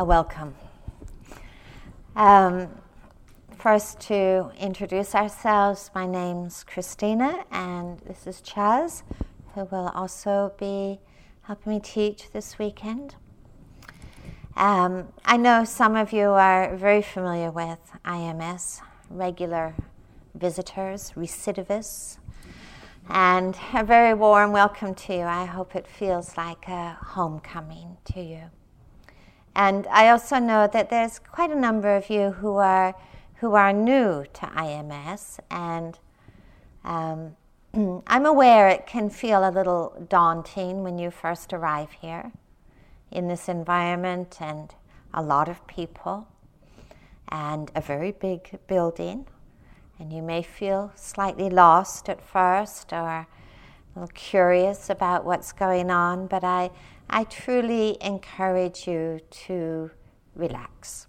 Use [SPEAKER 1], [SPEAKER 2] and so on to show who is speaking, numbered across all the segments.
[SPEAKER 1] a welcome. Um, first, to introduce ourselves, my name's Christina, and this is Chas, who will also be helping me teach this weekend. Um, I know some of you are very familiar with IMS, regular visitors, recidivists, and a very warm welcome to you. I hope it feels like a homecoming to you. And I also know that there's quite a number of you who are who are new to IMS, and um, I'm aware it can feel a little daunting when you first arrive here in this environment and a lot of people and a very big building. And you may feel slightly lost at first or little curious about what's going on, but I, I truly encourage you to relax.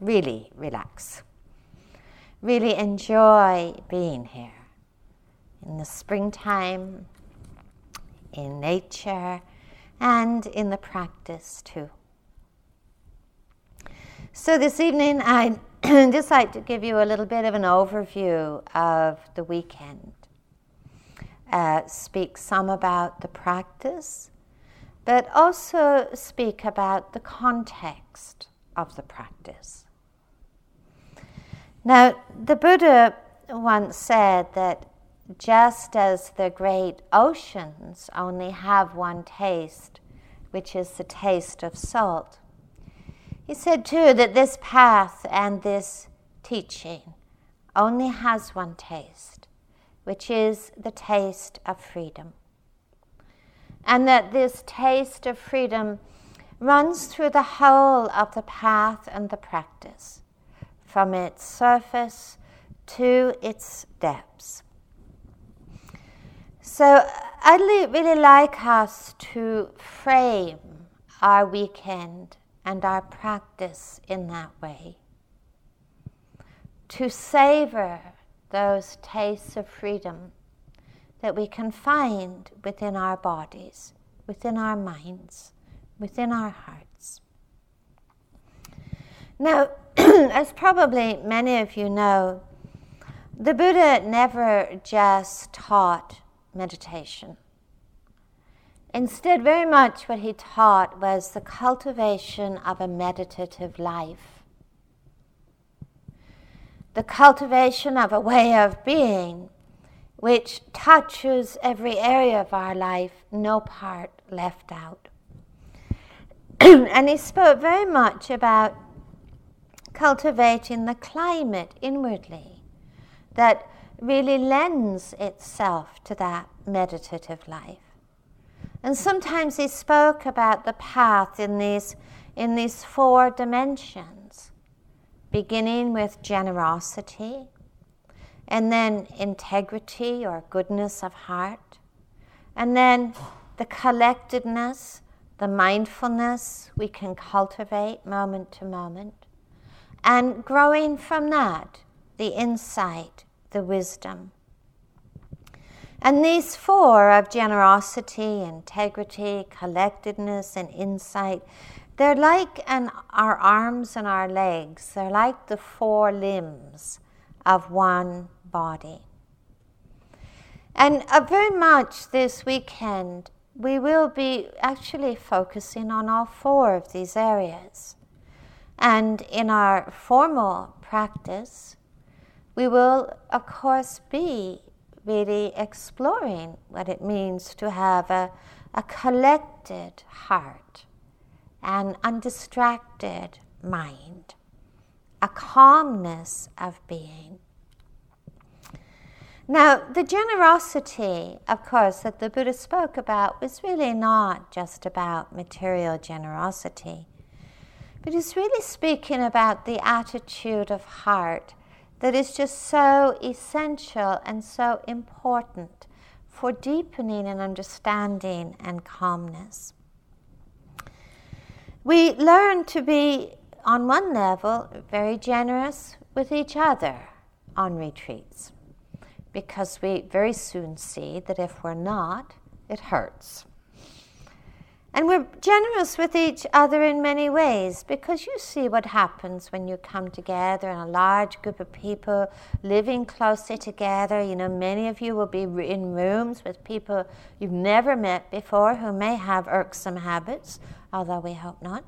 [SPEAKER 1] Really relax. Really enjoy being here in the springtime, in nature, and in the practice too. So, this evening, I just like to give you a little bit of an overview of the weekend. Uh, speak some about the practice, but also speak about the context of the practice. Now, the Buddha once said that just as the great oceans only have one taste, which is the taste of salt, he said too that this path and this teaching only has one taste, which is the taste of freedom. And that this taste of freedom runs through the whole of the path and the practice, from its surface to its depths. So I'd really like us to frame our weekend and our practice in that way. To savor those tastes of freedom that we can find within our bodies, within our minds, within our hearts. Now, as probably many of you know, the Buddha never just taught meditation. Instead, very much what he taught was the cultivation of a meditative life, the cultivation of a way of being which touches every area of our life, no part left out. and he spoke very much about cultivating the climate inwardly that really lends itself to that meditative life. And sometimes he spoke about the path in these, in these four dimensions, beginning with generosity, and then integrity or goodness of heart, and then the collectedness, the mindfulness we can cultivate moment to moment, and growing from that, the insight the wisdom. And these four of generosity, integrity, collectedness, and insight, they're like an, our arms and our legs. They're like the four limbs of one body. And uh, very much this weekend, we will be actually focusing on all four of these areas. And in our formal practice, we will, of course, be really exploring what it means to have a, a collected heart, an undistracted mind, a calmness of being. Now, the generosity, of course, that the Buddha spoke about was really not just about material generosity, but he's really speaking about the attitude of heart that is just so essential and so important for deepening and understanding and calmness. We learn to be, on one level, very generous with each other on retreats because we very soon see that if we're not, it hurts. And we're generous with each other in many ways because you see what happens when you come together in a large group of people living closely together. You know, many of you will be in rooms with people you've never met before who may have irksome habits, although we hope not.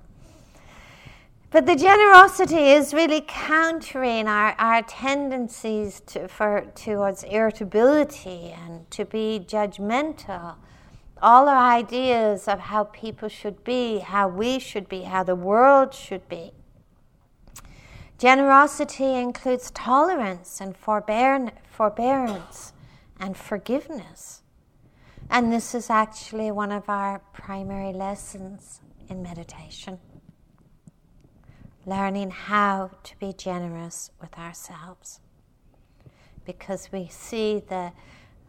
[SPEAKER 1] But the generosity is really countering our, our tendencies to, for, towards irritability and to be judgmental all our ideas of how people should be, how we should be, how the world should be. Generosity includes tolerance and forbearance and forgiveness. And this is actually one of our primary lessons in meditation. Learning how to be generous with ourselves. Because we see the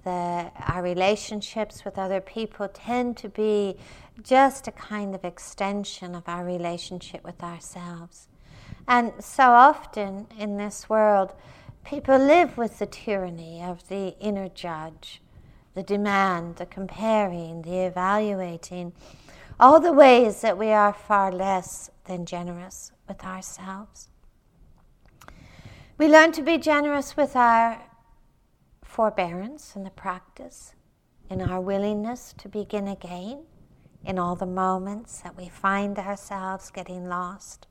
[SPEAKER 1] that our relationships with other people tend to be just a kind of extension of our relationship with ourselves. And so often in this world, people live with the tyranny of the inner judge, the demand, the comparing, the evaluating, all the ways that we are far less than generous with ourselves. We learn to be generous with our forbearance in the practice, in our willingness to begin again, in all the moments that we find ourselves getting lost.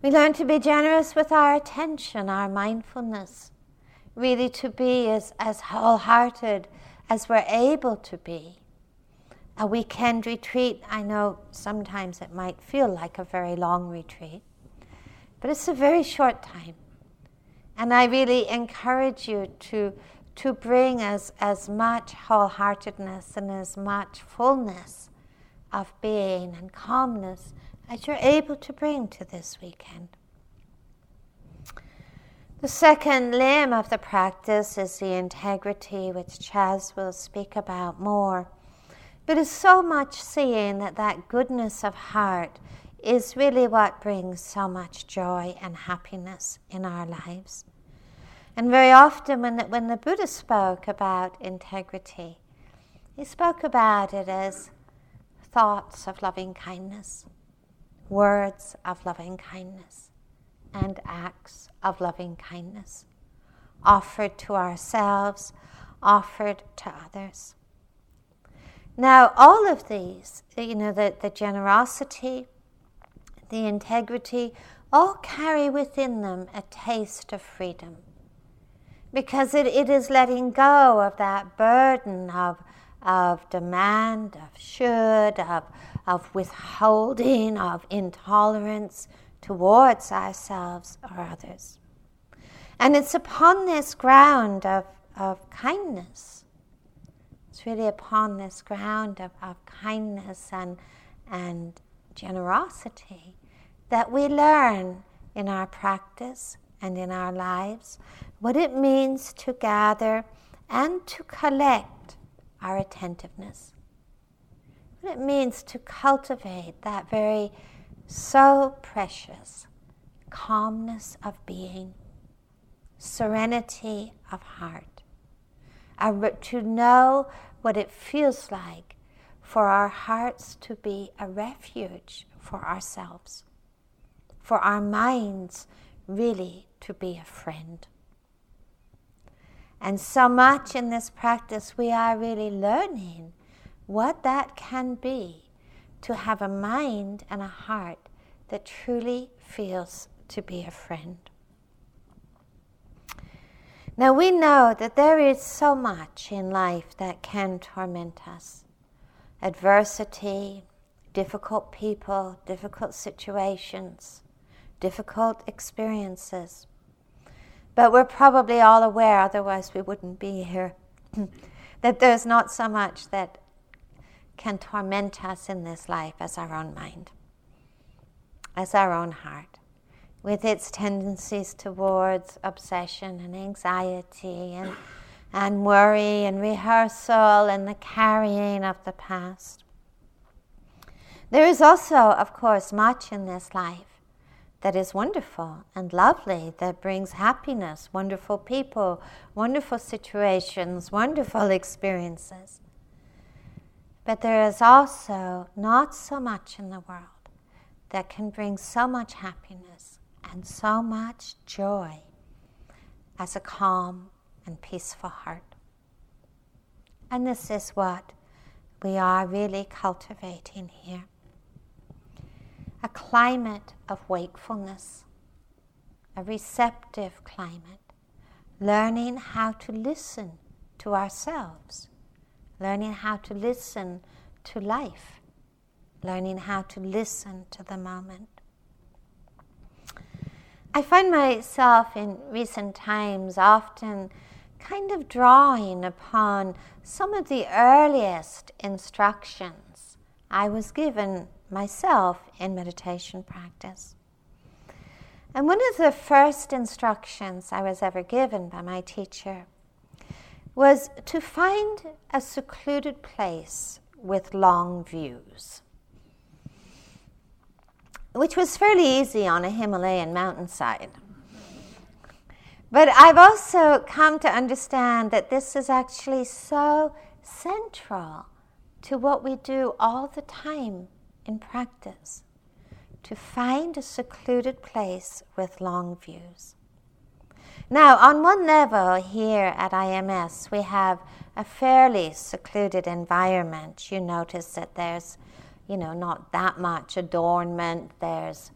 [SPEAKER 1] We learn to be generous with our attention, our mindfulness, really to be as, as wholehearted as we're able to be. A weekend retreat, I know sometimes it might feel like a very long retreat, but it's a very short time. And I really encourage you to, to bring as, as much wholeheartedness and as much fullness of being and calmness as you're able to bring to this weekend. The second limb of the practice is the integrity, which Chas will speak about more. But it's so much seeing that that goodness of heart is really what brings so much joy and happiness in our lives. And very often, when the, when the Buddha spoke about integrity, he spoke about it as thoughts of loving kindness, words of loving kindness, and acts of loving kindness, offered to ourselves, offered to others. Now, all of these, you know, the, the generosity, the integrity, all carry within them a taste of freedom. Because it, it is letting go of that burden of, of demand, of should, of, of withholding, of intolerance towards ourselves or others. And it's upon this ground of, of kindness it's really upon this ground of, of kindness and, and generosity that we learn in our practice and in our lives what it means to gather and to collect our attentiveness. What it means to cultivate that very so precious calmness of being, serenity of heart, Uh, to know what it feels like for our hearts to be a refuge for ourselves, for our minds really to be a friend. And so much in this practice, we are really learning what that can be to have a mind and a heart that truly feels to be a friend. Now we know that there is so much in life that can torment us adversity, difficult people, difficult situations, difficult experiences. But we're probably all aware, otherwise, we wouldn't be here, that there's not so much that can torment us in this life as our own mind, as our own heart, with its tendencies towards obsession and anxiety and, and worry and rehearsal and the carrying of the past. There is also, of course, much in this life that is wonderful and lovely, that brings happiness, wonderful people, wonderful situations, wonderful experiences. But there is also not so much in the world that can bring so much happiness and so much joy as a calm and peaceful heart. And this is what we are really cultivating here a climate of wakefulness, a receptive climate, learning how to listen to ourselves, learning how to listen to life, learning how to listen to the moment. I find myself in recent times often kind of drawing upon some of the earliest instructions I was given myself in meditation practice. And one of the first instructions I was ever given by my teacher was to find a secluded place with long views, which was fairly easy on a Himalayan mountainside. But I've also come to understand that this is actually so central to what we do all the time in practice to find a secluded place with long views. Now, on one level here at IMS, we have a fairly secluded environment. You notice that there's, you know, not that much adornment. There's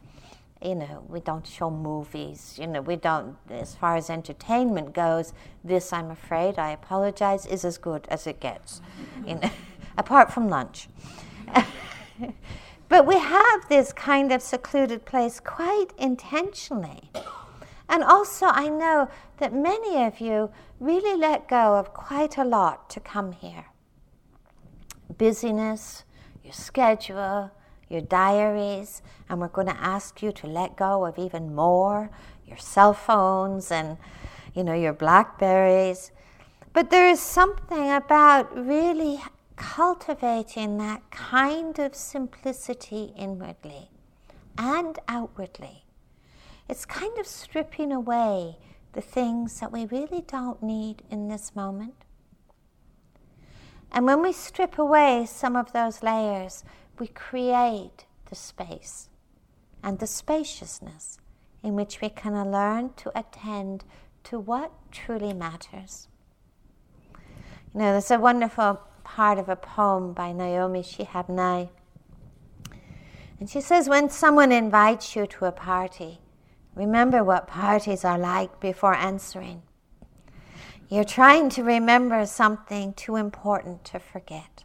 [SPEAKER 1] you know, we don't show movies, you know, we don't, as far as entertainment goes, this, I'm afraid, I apologize, is as good as it gets, you know, apart from lunch. but we have this kind of secluded place quite intentionally. And also, I know that many of you really let go of quite a lot to come here busyness, your schedule, your diaries, and we're going to ask you to let go of even more your cell phones and you know your blackberries. But there is something about really cultivating that kind of simplicity inwardly and outwardly. It's kind of stripping away the things that we really don't need in this moment. And when we strip away some of those layers, we create the space and the spaciousness in which we can learn to attend to what truly matters. You know, there's a wonderful part of a poem by Naomi Shihab Nye. And she says, when someone invites you to a party, remember what parties are like before answering. You're trying to remember something too important to forget.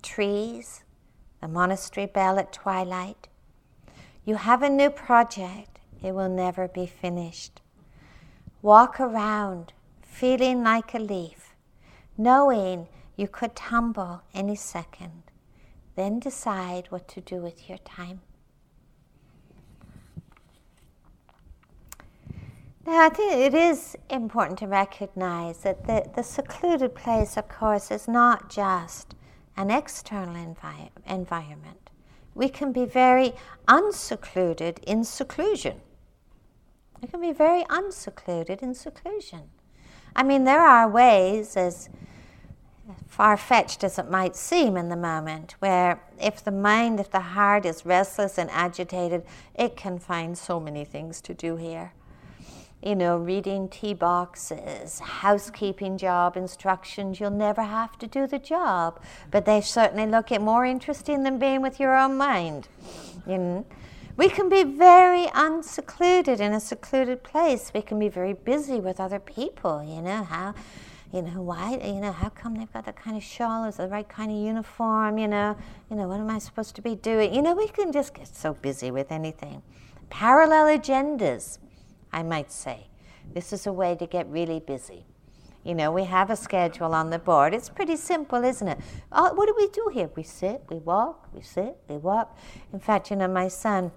[SPEAKER 1] Trees, the monastery bell at twilight. You have a new project, it will never be finished. Walk around feeling like a leaf, knowing you could tumble any second. Then decide what to do with your time. Now, I think it is important to recognize that the, the secluded place, of course, is not just an external envi- environment. We can be very unsecluded in seclusion. We can be very unsecluded in seclusion. I mean, there are ways, as far fetched as it might seem in the moment, where if the mind, if the heart is restless and agitated, it can find so many things to do here you know, reading tea boxes, housekeeping job instructions. You'll never have to do the job, but they certainly look at more interesting than being with your own mind. You know? We can be very unsecluded in a secluded place. We can be very busy with other people. You know how, you know why? You know how come they've got that kind of shawl? The right kind of uniform? You know, you know what am I supposed to be doing? You know we can just get so busy with anything. Parallel agendas I might say. This is a way to get really busy. You know, we have a schedule on the board. It's pretty simple, isn't it? Oh, what do we do here? We sit, we walk, we sit, we walk. In fact, you know, my son,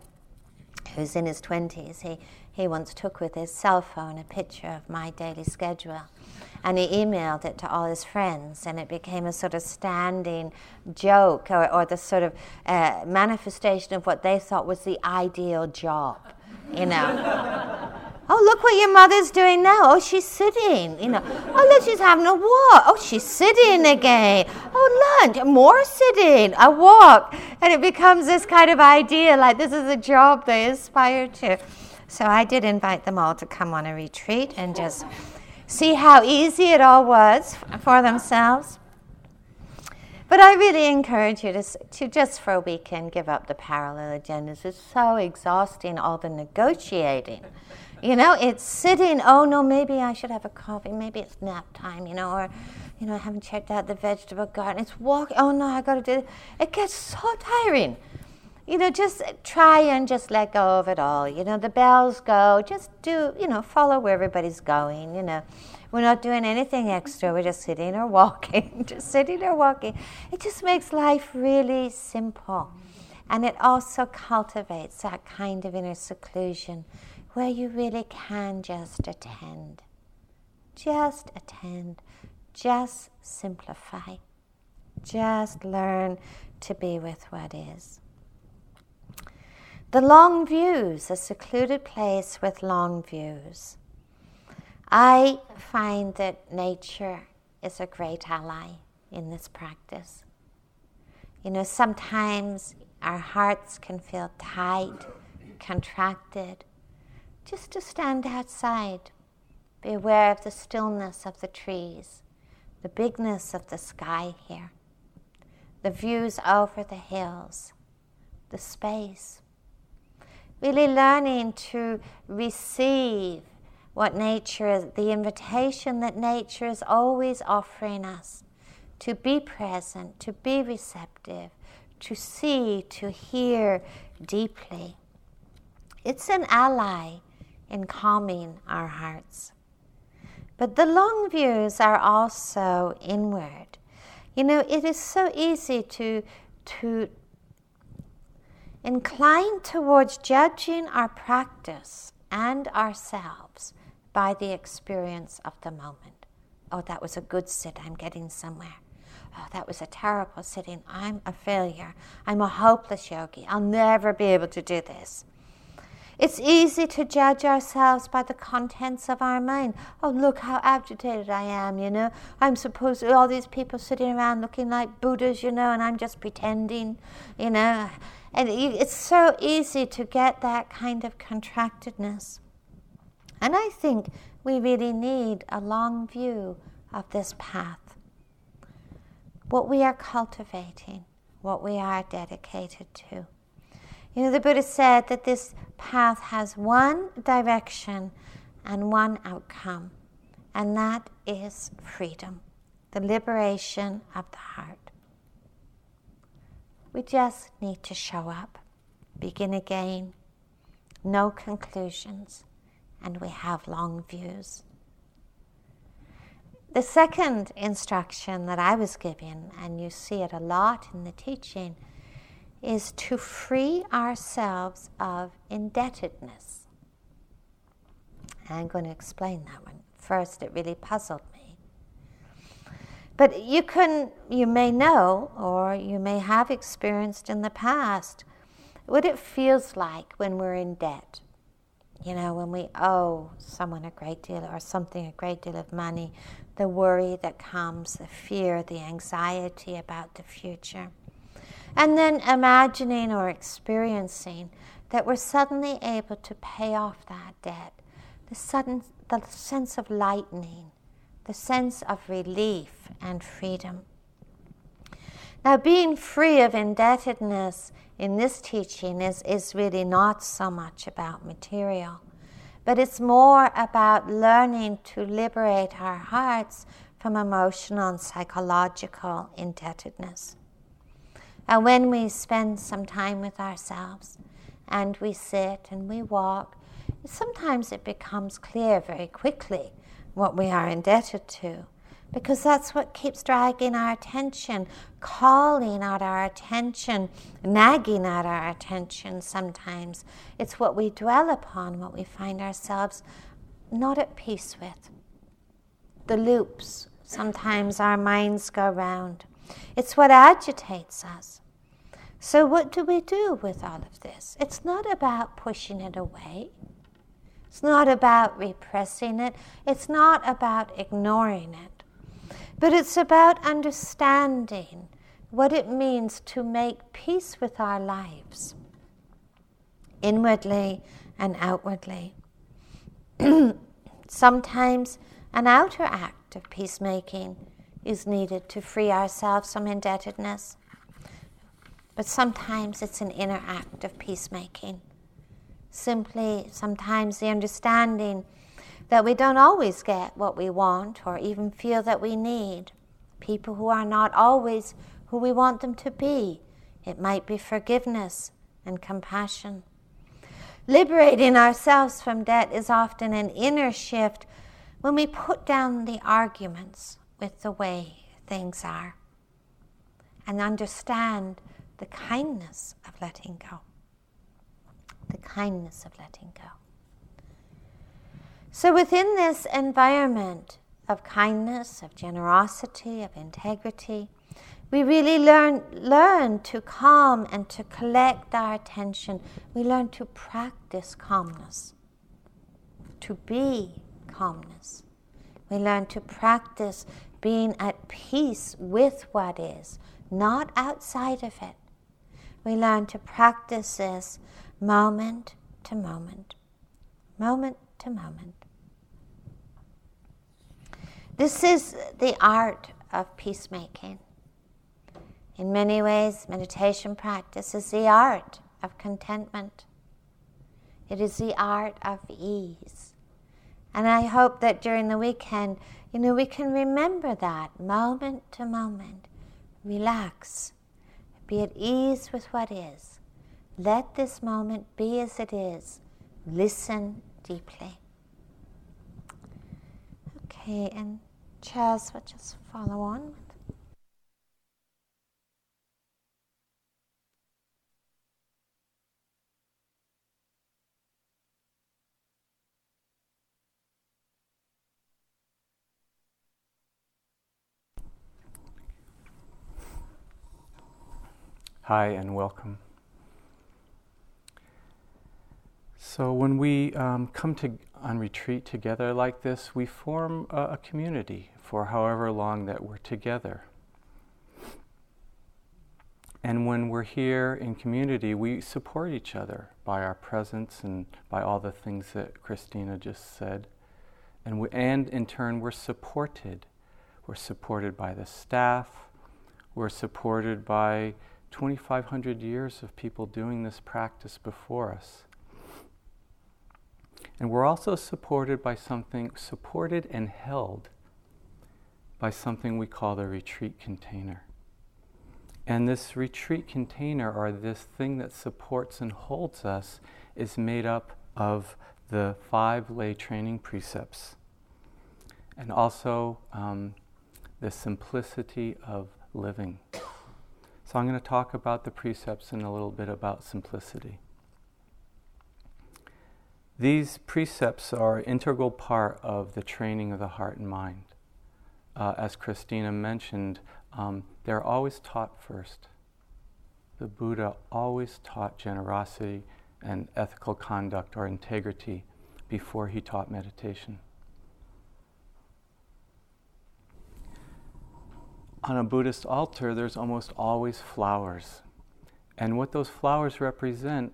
[SPEAKER 1] who's in his 20s, he, he once took with his cell phone a picture of my daily schedule and he emailed it to all his friends, and it became a sort of standing joke or, or the sort of uh, manifestation of what they thought was the ideal job, you know. Oh, look what your mother's doing now. Oh, she's sitting. You know. Oh, look, she's having a walk. Oh, she's sitting again. Oh, lunch. More sitting. A walk. And it becomes this kind of idea like this is a job they aspire to. So I did invite them all to come on a retreat and just see how easy it all was for themselves. But I really encourage you to, to just for a weekend give up the parallel agendas. It's so exhausting, all the negotiating. You know, it's sitting, oh no, maybe I should have a coffee, maybe it's nap time, you know, or, you know, I haven't checked out the vegetable garden. It's walking, oh no, I gotta do it. It gets so tiring. You know, just try and just let go of it all. You know, the bells go, just do, you know, follow where everybody's going, you know. We're not doing anything extra. We're just sitting or walking, just sitting or walking. It just makes life really simple. And it also cultivates that kind of inner seclusion where you really can just attend. Just attend. Just simplify. Just learn to be with what is. The long views, a secluded place with long views. I find that nature is a great ally in this practice. You know, sometimes our hearts can feel tight, contracted. Just to stand outside, be aware of the stillness of the trees, the bigness of the sky here, the views over the hills, the space. Really learning to receive what nature is, the invitation that nature is always offering us to be present, to be receptive, to see, to hear deeply. It's an ally in calming our hearts. But the long views are also inward. You know, it is so easy to, to incline towards judging our practice and ourselves by the experience of the moment. Oh, that was a good sit. I'm getting somewhere. Oh, that was a terrible sitting. I'm a failure. I'm a hopeless yogi. I'll never be able to do this. It's easy to judge ourselves by the contents of our mind. Oh, look how agitated I am, you know. I'm supposed to, all these people sitting around looking like Buddhas, you know, and I'm just pretending, you know. And it's so easy to get that kind of contractedness. And I think we really need a long view of this path. What we are cultivating, what we are dedicated to. You know, the Buddha said that this path has one direction and one outcome, and that is freedom, the liberation of the heart. We just need to show up, begin again, no conclusions and we have long views. The second instruction that I was given, and you see it a lot in the teaching, is to free ourselves of indebtedness. I'm going to explain that one. First, it really puzzled me. But you can, you may know, or you may have experienced in the past, what it feels like when we're in debt you know, when we owe someone a great deal or something a great deal of money, the worry that comes, the fear, the anxiety about the future. And then imagining or experiencing that we're suddenly able to pay off that debt, the sudden the sense of lightening, the sense of relief and freedom. Now, being free of indebtedness in this teaching is, is really not so much about material, but it's more about learning to liberate our hearts from emotional and psychological indebtedness. And when we spend some time with ourselves and we sit and we walk, sometimes it becomes clear very quickly what we are indebted to because that's what keeps dragging our attention, calling out our attention, nagging at our attention sometimes. It's what we dwell upon, what we find ourselves not at peace with. The loops, sometimes our minds go round. It's what agitates us. So, what do we do with all of this? It's not about pushing it away. It's not about repressing it, it's not about ignoring it, but it's about understanding what it means to make peace with our lives, inwardly and outwardly. Sometimes an outer act of peacemaking is needed to free ourselves from indebtedness, but sometimes it's an inner act of peacemaking simply sometimes the understanding that we don't always get what we want or even feel that we need. People who are not always who we want them to be. It might be forgiveness and compassion. Liberating ourselves from debt is often an inner shift when we put down the arguments with the way things are and understand the kindness of letting go the kindness of letting go. So, within this environment of kindness, of generosity, of integrity, we really learn, learn to calm and to collect our attention. We learn to practice calmness, to be calmness. We learn to practice being at peace with what is, not outside of it. We learn to practice this moment to moment, moment to moment. This is the art of peacemaking. In many ways, meditation practice is the art of contentment. It is the art of ease. And I hope that during the weekend, you know, we can remember that moment to moment. Relax. Be at ease with what is. Let this moment be as it is. Listen deeply. Okay, and Chas, what just follow on
[SPEAKER 2] Hi, and welcome. So, when we um, come to, on retreat together like this, we form a, a community for however long that we're together. And when we're here in community, we support each other by our presence and by all the things that Christina just said. And, we, and in turn, we're supported. We're supported by the staff, we're supported by 2,500 years of people doing this practice before us. And we're also supported by something, supported and held by something we call the retreat container. And this retreat container, or this thing that supports and holds us, is made up of the five lay training precepts and also um, the simplicity of living. So, I'm going to talk about the precepts and a little bit about simplicity. These precepts are an integral part of the training of the heart and mind. Uh, as Christina mentioned, um, they're always taught first. The Buddha always taught generosity and ethical conduct or integrity before he taught meditation. On a Buddhist altar, there's almost always flowers. And what those flowers represent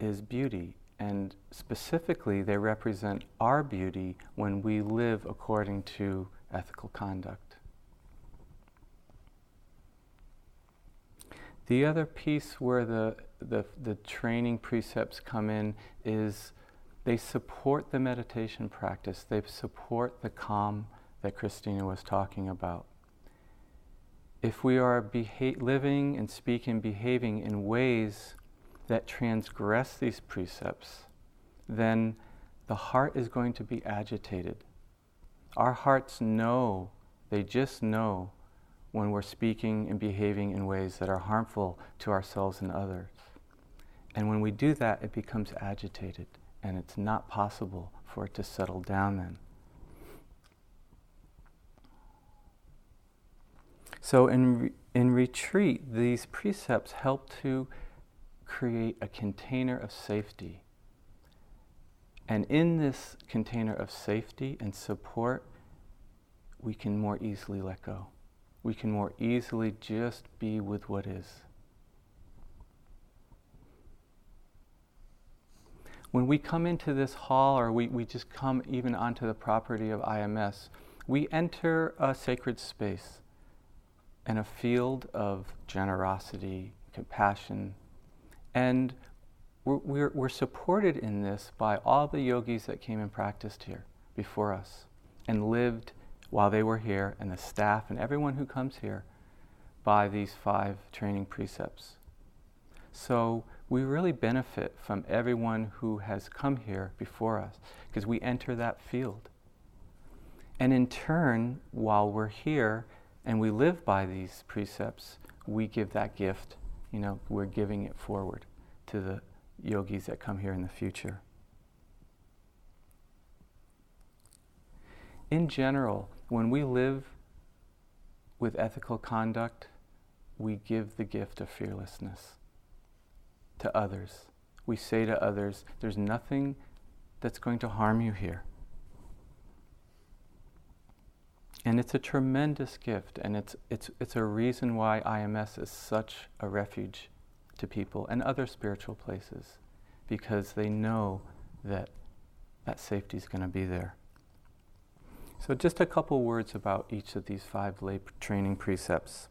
[SPEAKER 2] is beauty and specifically, they represent our beauty when we live according to ethical conduct. The other piece where the, the, the training precepts come in is they support the meditation practice, they support the calm that Christina was talking about. If we are beha- living and speaking, behaving in ways that transgress these precepts, then the heart is going to be agitated. Our hearts know, they just know when we're speaking and behaving in ways that are harmful to ourselves and others. And when we do that, it becomes agitated, and it's not possible for it to settle down then. So, in, re- in retreat, these precepts help to create a container of safety. And in this container of safety and support, we can more easily let go. We can more easily just be with what is. When we come into this hall, or we, we just come even onto the property of IMS, we enter a sacred space and a field of generosity, compassion, and we're, we're, we're, supported in this by all the yogis that came and practiced here before us and lived while they were here, and the staff and everyone who comes here by these five training precepts. So we really benefit from everyone who has come here before us because we enter that field. And in turn, while we're here and we live by these precepts, we give that gift. You know, we're giving it forward to the yogis that come here in the future. In general, when we live with ethical conduct, we give the gift of fearlessness to others. We say to others, there's nothing that's going to harm you here. And it's a tremendous gift, and it's, it's, it's a reason why IMS is such a refuge to people and other spiritual places, because they know that that safety is going to be there. So, just a couple words about each of these five lay training precepts.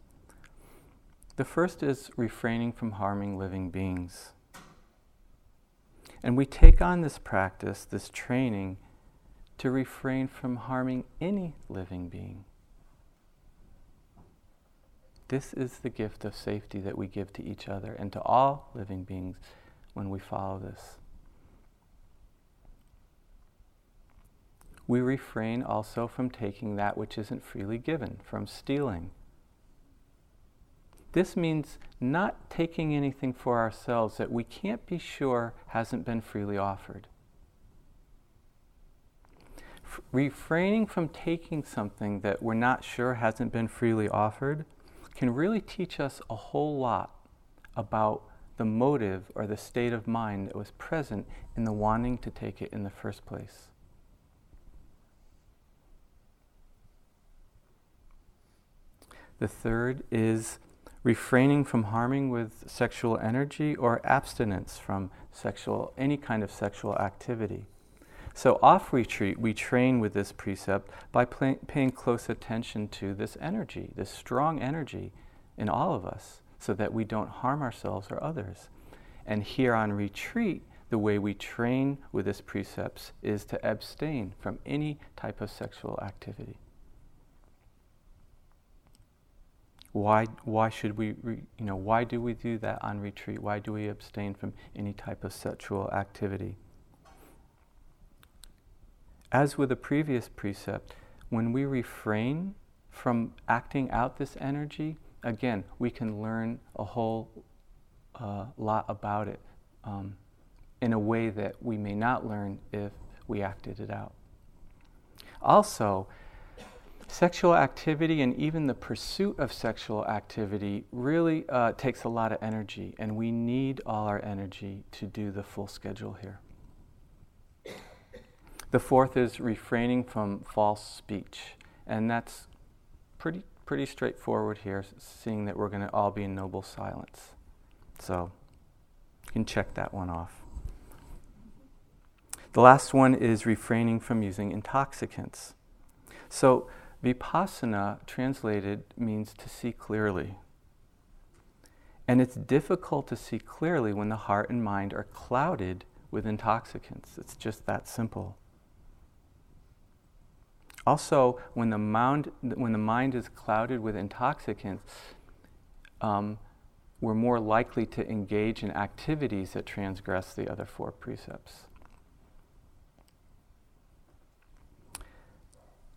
[SPEAKER 2] The first is refraining from harming living beings. And we take on this practice, this training, to refrain from harming any living being. This is the gift of safety that we give to each other and to all living beings when we follow this. We refrain also from taking that which isn't freely given, from stealing. This means not taking anything for ourselves that we can't be sure hasn't been freely offered. Refraining from taking something that we're not sure hasn't been freely offered can really teach us a whole lot about the motive or the state of mind that was present in the wanting to take it in the first place. The third is refraining from harming with sexual energy or abstinence from sexual any kind of sexual activity. So off retreat, we train with this precept by pay, paying close attention to this energy, this strong energy in all of us, so that we don't harm ourselves or others. And here on retreat, the way we train with this precepts is to abstain from any type of sexual activity. Why, why should we, re, you know, why do we do that on retreat? Why do we abstain from any type of sexual activity? As with the previous precept, when we refrain from acting out this energy, again, we can learn a whole uh, lot about it um, in a way that we may not learn if we acted it out. Also, Sexual activity and even the pursuit of sexual activity really uh, takes a lot of energy, and we need all our energy to do the full schedule here. The fourth is refraining from false speech, and that's pretty, pretty straightforward here, seeing that we're going to all be in noble silence. So you can check that one off. The last one is refraining from using intoxicants. So Vipassana, translated, means to see clearly. And it's difficult to see clearly when the heart and mind are clouded with intoxicants. It's just that simple. Also, when the mind, when the mind is clouded with intoxicants, um, we're more likely to engage in activities that transgress the other four precepts.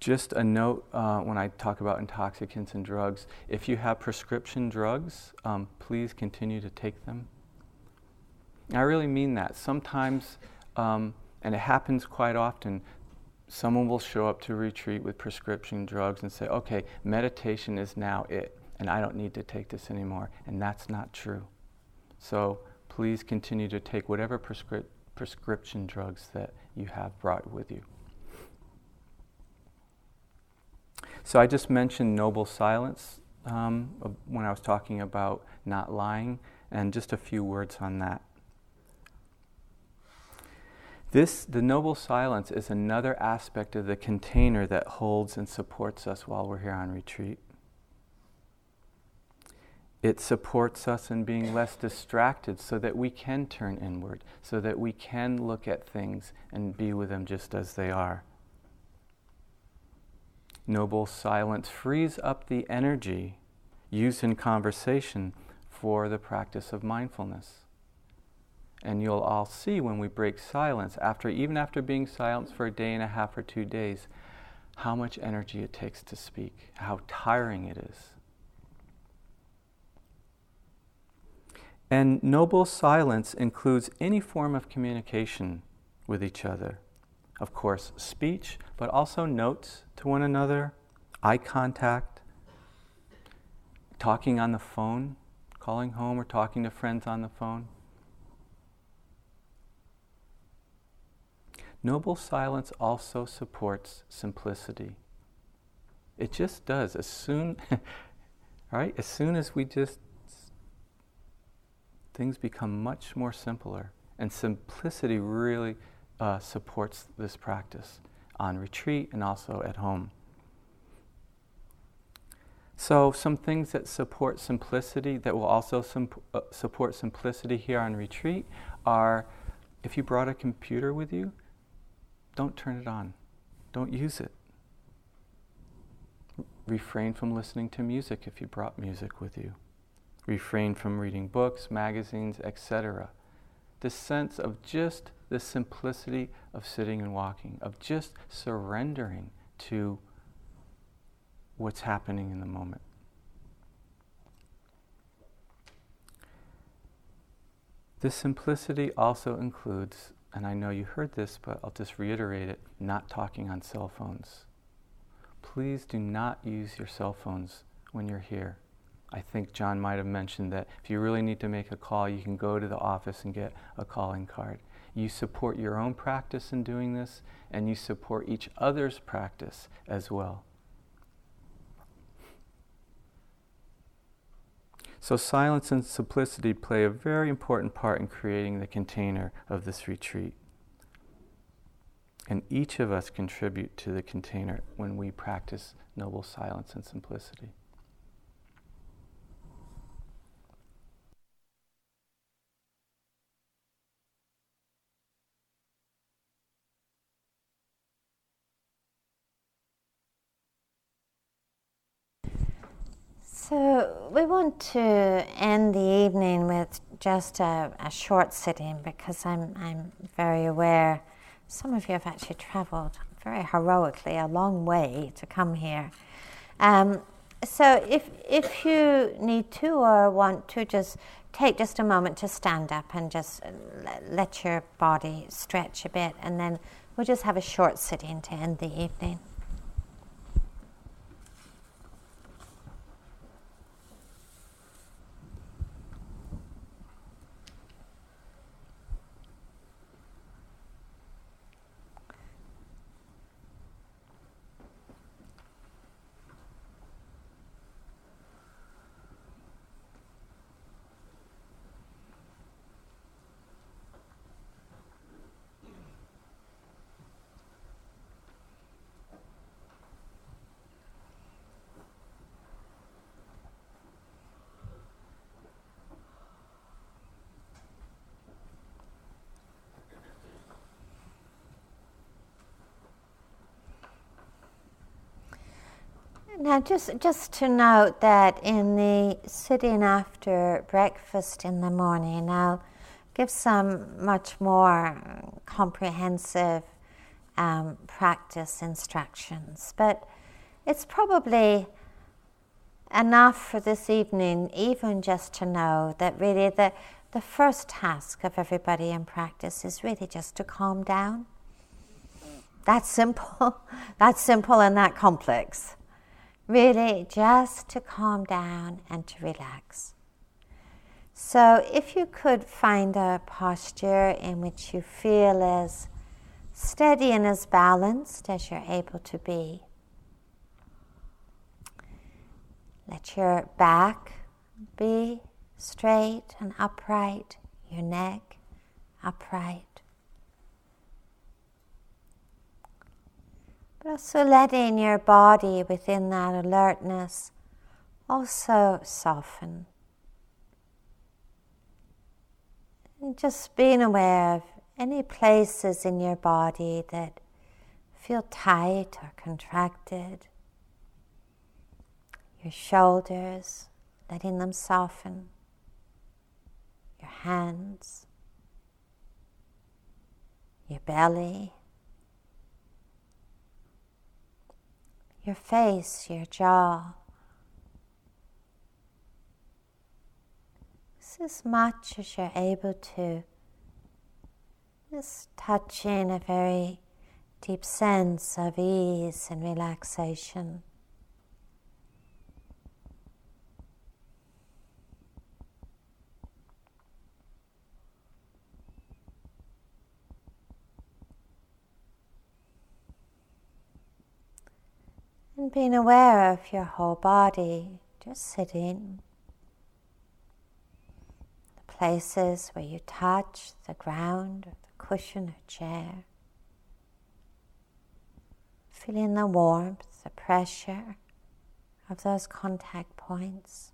[SPEAKER 2] Just a note uh, when I talk about intoxicants and drugs if you have prescription drugs, um, please continue to take them. I really mean that. Sometimes, um, and it happens quite often, someone will show up to retreat with prescription drugs and say, okay, meditation is now it, and I don't need to take this anymore. And that's not true. So please continue to take whatever prescri- prescription drugs that you have brought with you. So I just mentioned noble silence um, when I was talking about not lying, and just a few words on that. This, the noble silence, is another aspect of the container that holds and supports us while we're here on retreat. It supports us in being less distracted so that we can turn inward, so that we can look at things and be with them just as they are. Noble silence frees up the energy used in conversation for the practice of mindfulness. And you'll all see when we break silence, after even after being silent for a day and a half or two days, how much energy it takes to speak, how tiring it is. And noble silence includes any form of communication with each other. Of course, speech, but also notes to one another, eye contact, talking on the phone, calling home or talking to friends on the phone. Noble silence also supports simplicity. It just does. As soon, right? As soon as we just, things become much more simpler. And simplicity really uh, supports this practice on retreat and also at home. So, some things that support simplicity that will also uh, support simplicity here on retreat are if you brought a computer with you, don't turn it on. Don't use it. Refrain from listening to music if you brought music with you. Refrain from reading books, magazines, etc. The sense of just the simplicity of sitting and walking, of just surrendering to what's happening in the moment. This simplicity also includes and I know you heard this, but I'll just reiterate it not talking on cell phones. Please do not use your cell phones when you're here. I think John might have mentioned that if you really need to make a call, you can go to the office and get a calling card. You support your own practice in doing this, and you support each other's practice as well. So, silence and simplicity play a very important part in creating the container of this retreat. And each of us contribute to the container when we practice noble silence and simplicity.
[SPEAKER 1] So, we want to end the evening with just a, a, short sitting because I'm, I'm very aware some of you have actually traveled very heroically a long way to come here. Um, so, if, if you need to or want to, just take just a moment to stand up and just let your body stretch a bit, and then we'll just have a short sitting to end the evening. Now, just, just to note that in the sitting after breakfast in the morning, I'll give some much more comprehensive um, practice instructions. But it's probably enough for this evening, even just to know that really the, the first task of everybody in practice is really just to calm down. That's simple. That's simple and that complex really just to calm down and to relax. So, if you could find a posture in which you feel as steady and as balanced as you're able to be, let your back be straight and upright, your neck upright. But also letting your body within that alertness also soften. And just being aware of any places in your body that feel tight or contracted. Your shoulders, letting them soften. Your hands. Your belly. Your face, your jaw. Just as much as you're able to. Just touching a very deep sense of ease and relaxation. And being aware of your whole body, just sitting The places where you touch the ground or the cushion or chair. Feeling the warmth, the pressure of those contact points.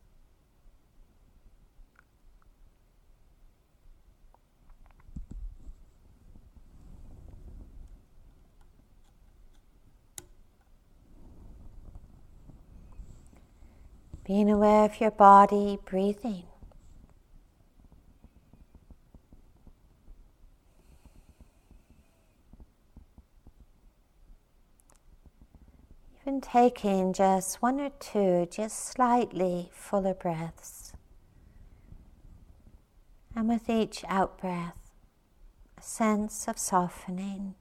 [SPEAKER 1] Being aware of your body breathing. Even taking just one or two, just slightly fuller breaths. And with each out breath, a sense of softening,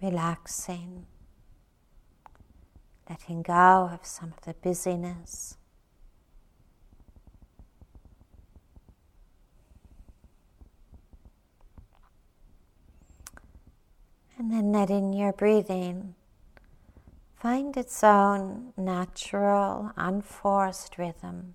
[SPEAKER 1] relaxing, letting go of some of the busyness. And then letting your breathing find its own natural, unforced rhythm.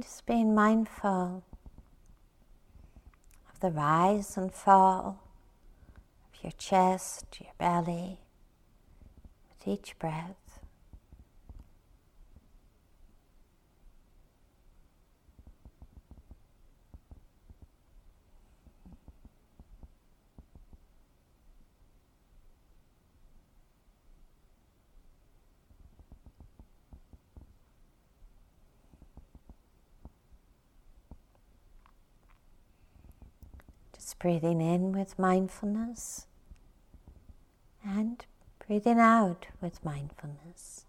[SPEAKER 1] Just being mindful of the rise and fall of your chest, your belly, with each breath. Just breathing in with mindfulness and breathing out with mindfulness.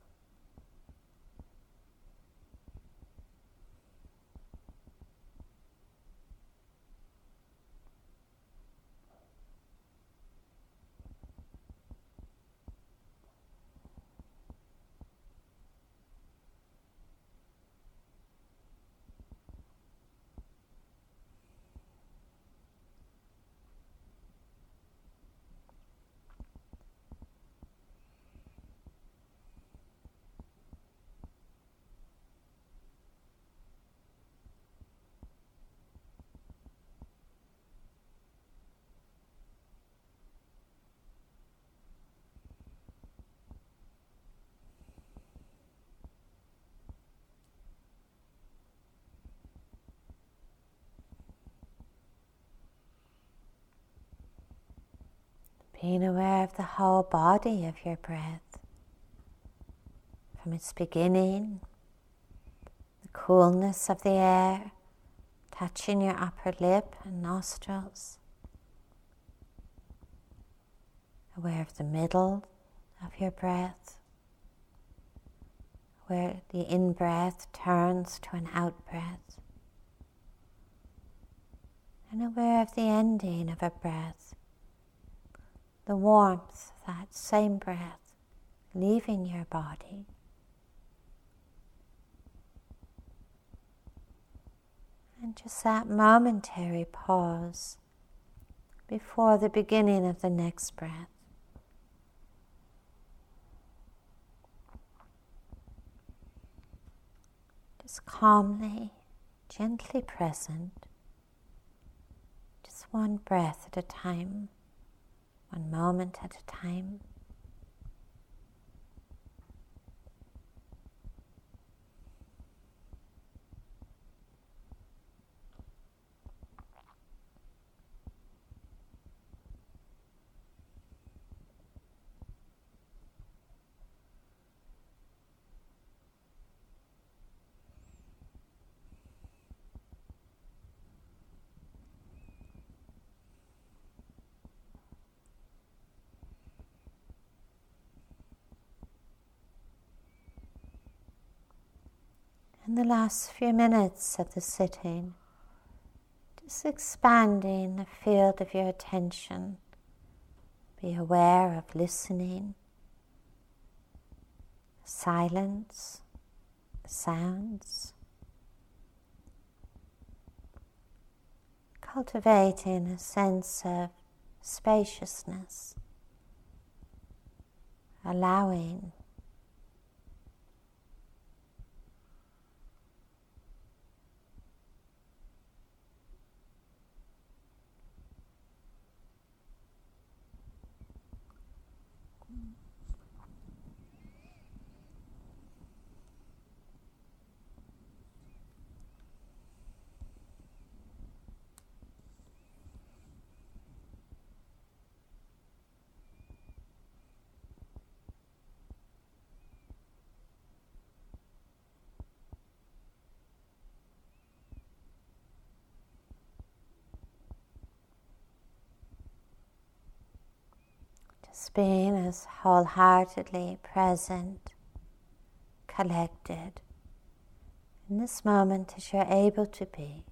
[SPEAKER 1] Being aware of the whole body of your breath from its beginning, the coolness of the air touching your upper lip and nostrils. Aware of the middle of your breath, where the in breath turns to an out breath. and aware of the ending of a breath, the warmth that same breath leaving your body. And just that momentary pause before the beginning of the next breath. Just calmly, gently present, just one breath at a time, one moment at a time. The last few minutes of the sitting, just expanding the field of your attention. Be aware of listening, silence, sounds. Cultivating a sense of spaciousness, allowing Just being as wholeheartedly present, collected in this moment as you're able to be.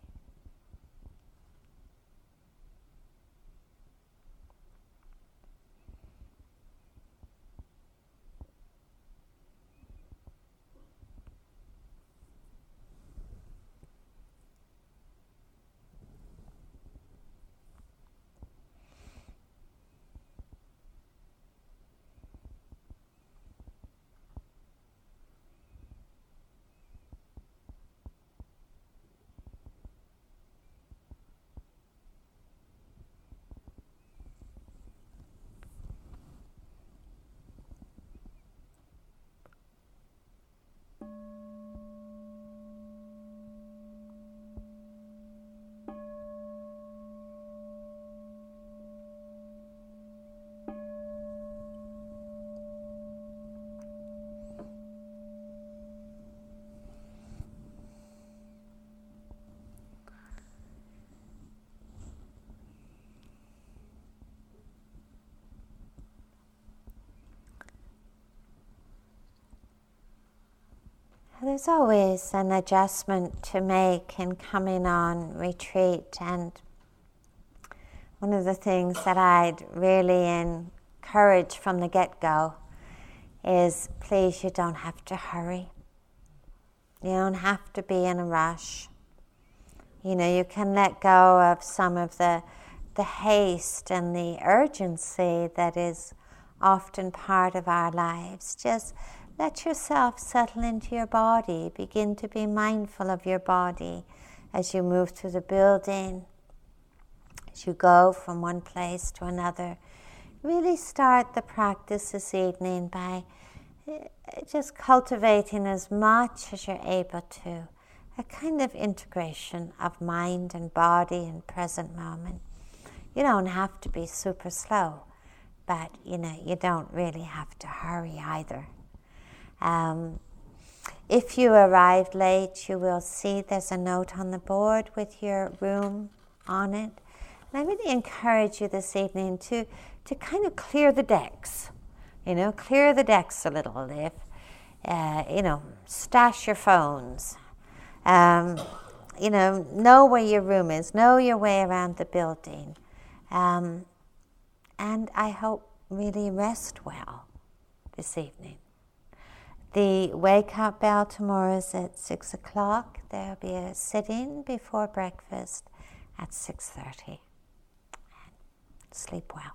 [SPEAKER 1] There's always an adjustment to make in coming on retreat, and one of the things that I'd really encourage from the get go is please, you don't have to hurry. You don't have to be in a rush. You know, you can let go of some of the, the haste and the urgency that is often part of our lives. Just let yourself settle into your body. Begin to be mindful of your body as you move through the building, as you go from one place to another. Really start the practice this evening by eh, just cultivating as much as you're able to a kind of integration of mind and body and present moment. You don't have to be super slow, but you know, you don't really have to hurry either. Um, if you arrived late, you will see there's a note on the board with your room on it. And I really encourage you this evening to, to kind of clear the decks. You know, clear the decks a little. If, uh, you know, stash your phones. Um, you know, know where your room is, know your way around the building. Um, and I hope really rest well this evening. The wake up bell tomorrow is at six o'clock. There'll be a sitting before breakfast at six thirty. Sleep well.